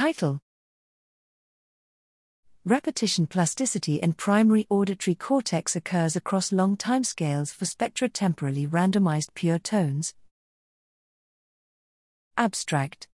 Title Repetition plasticity in primary auditory cortex occurs across long timescales for spectrotemporally randomized pure tones. Abstract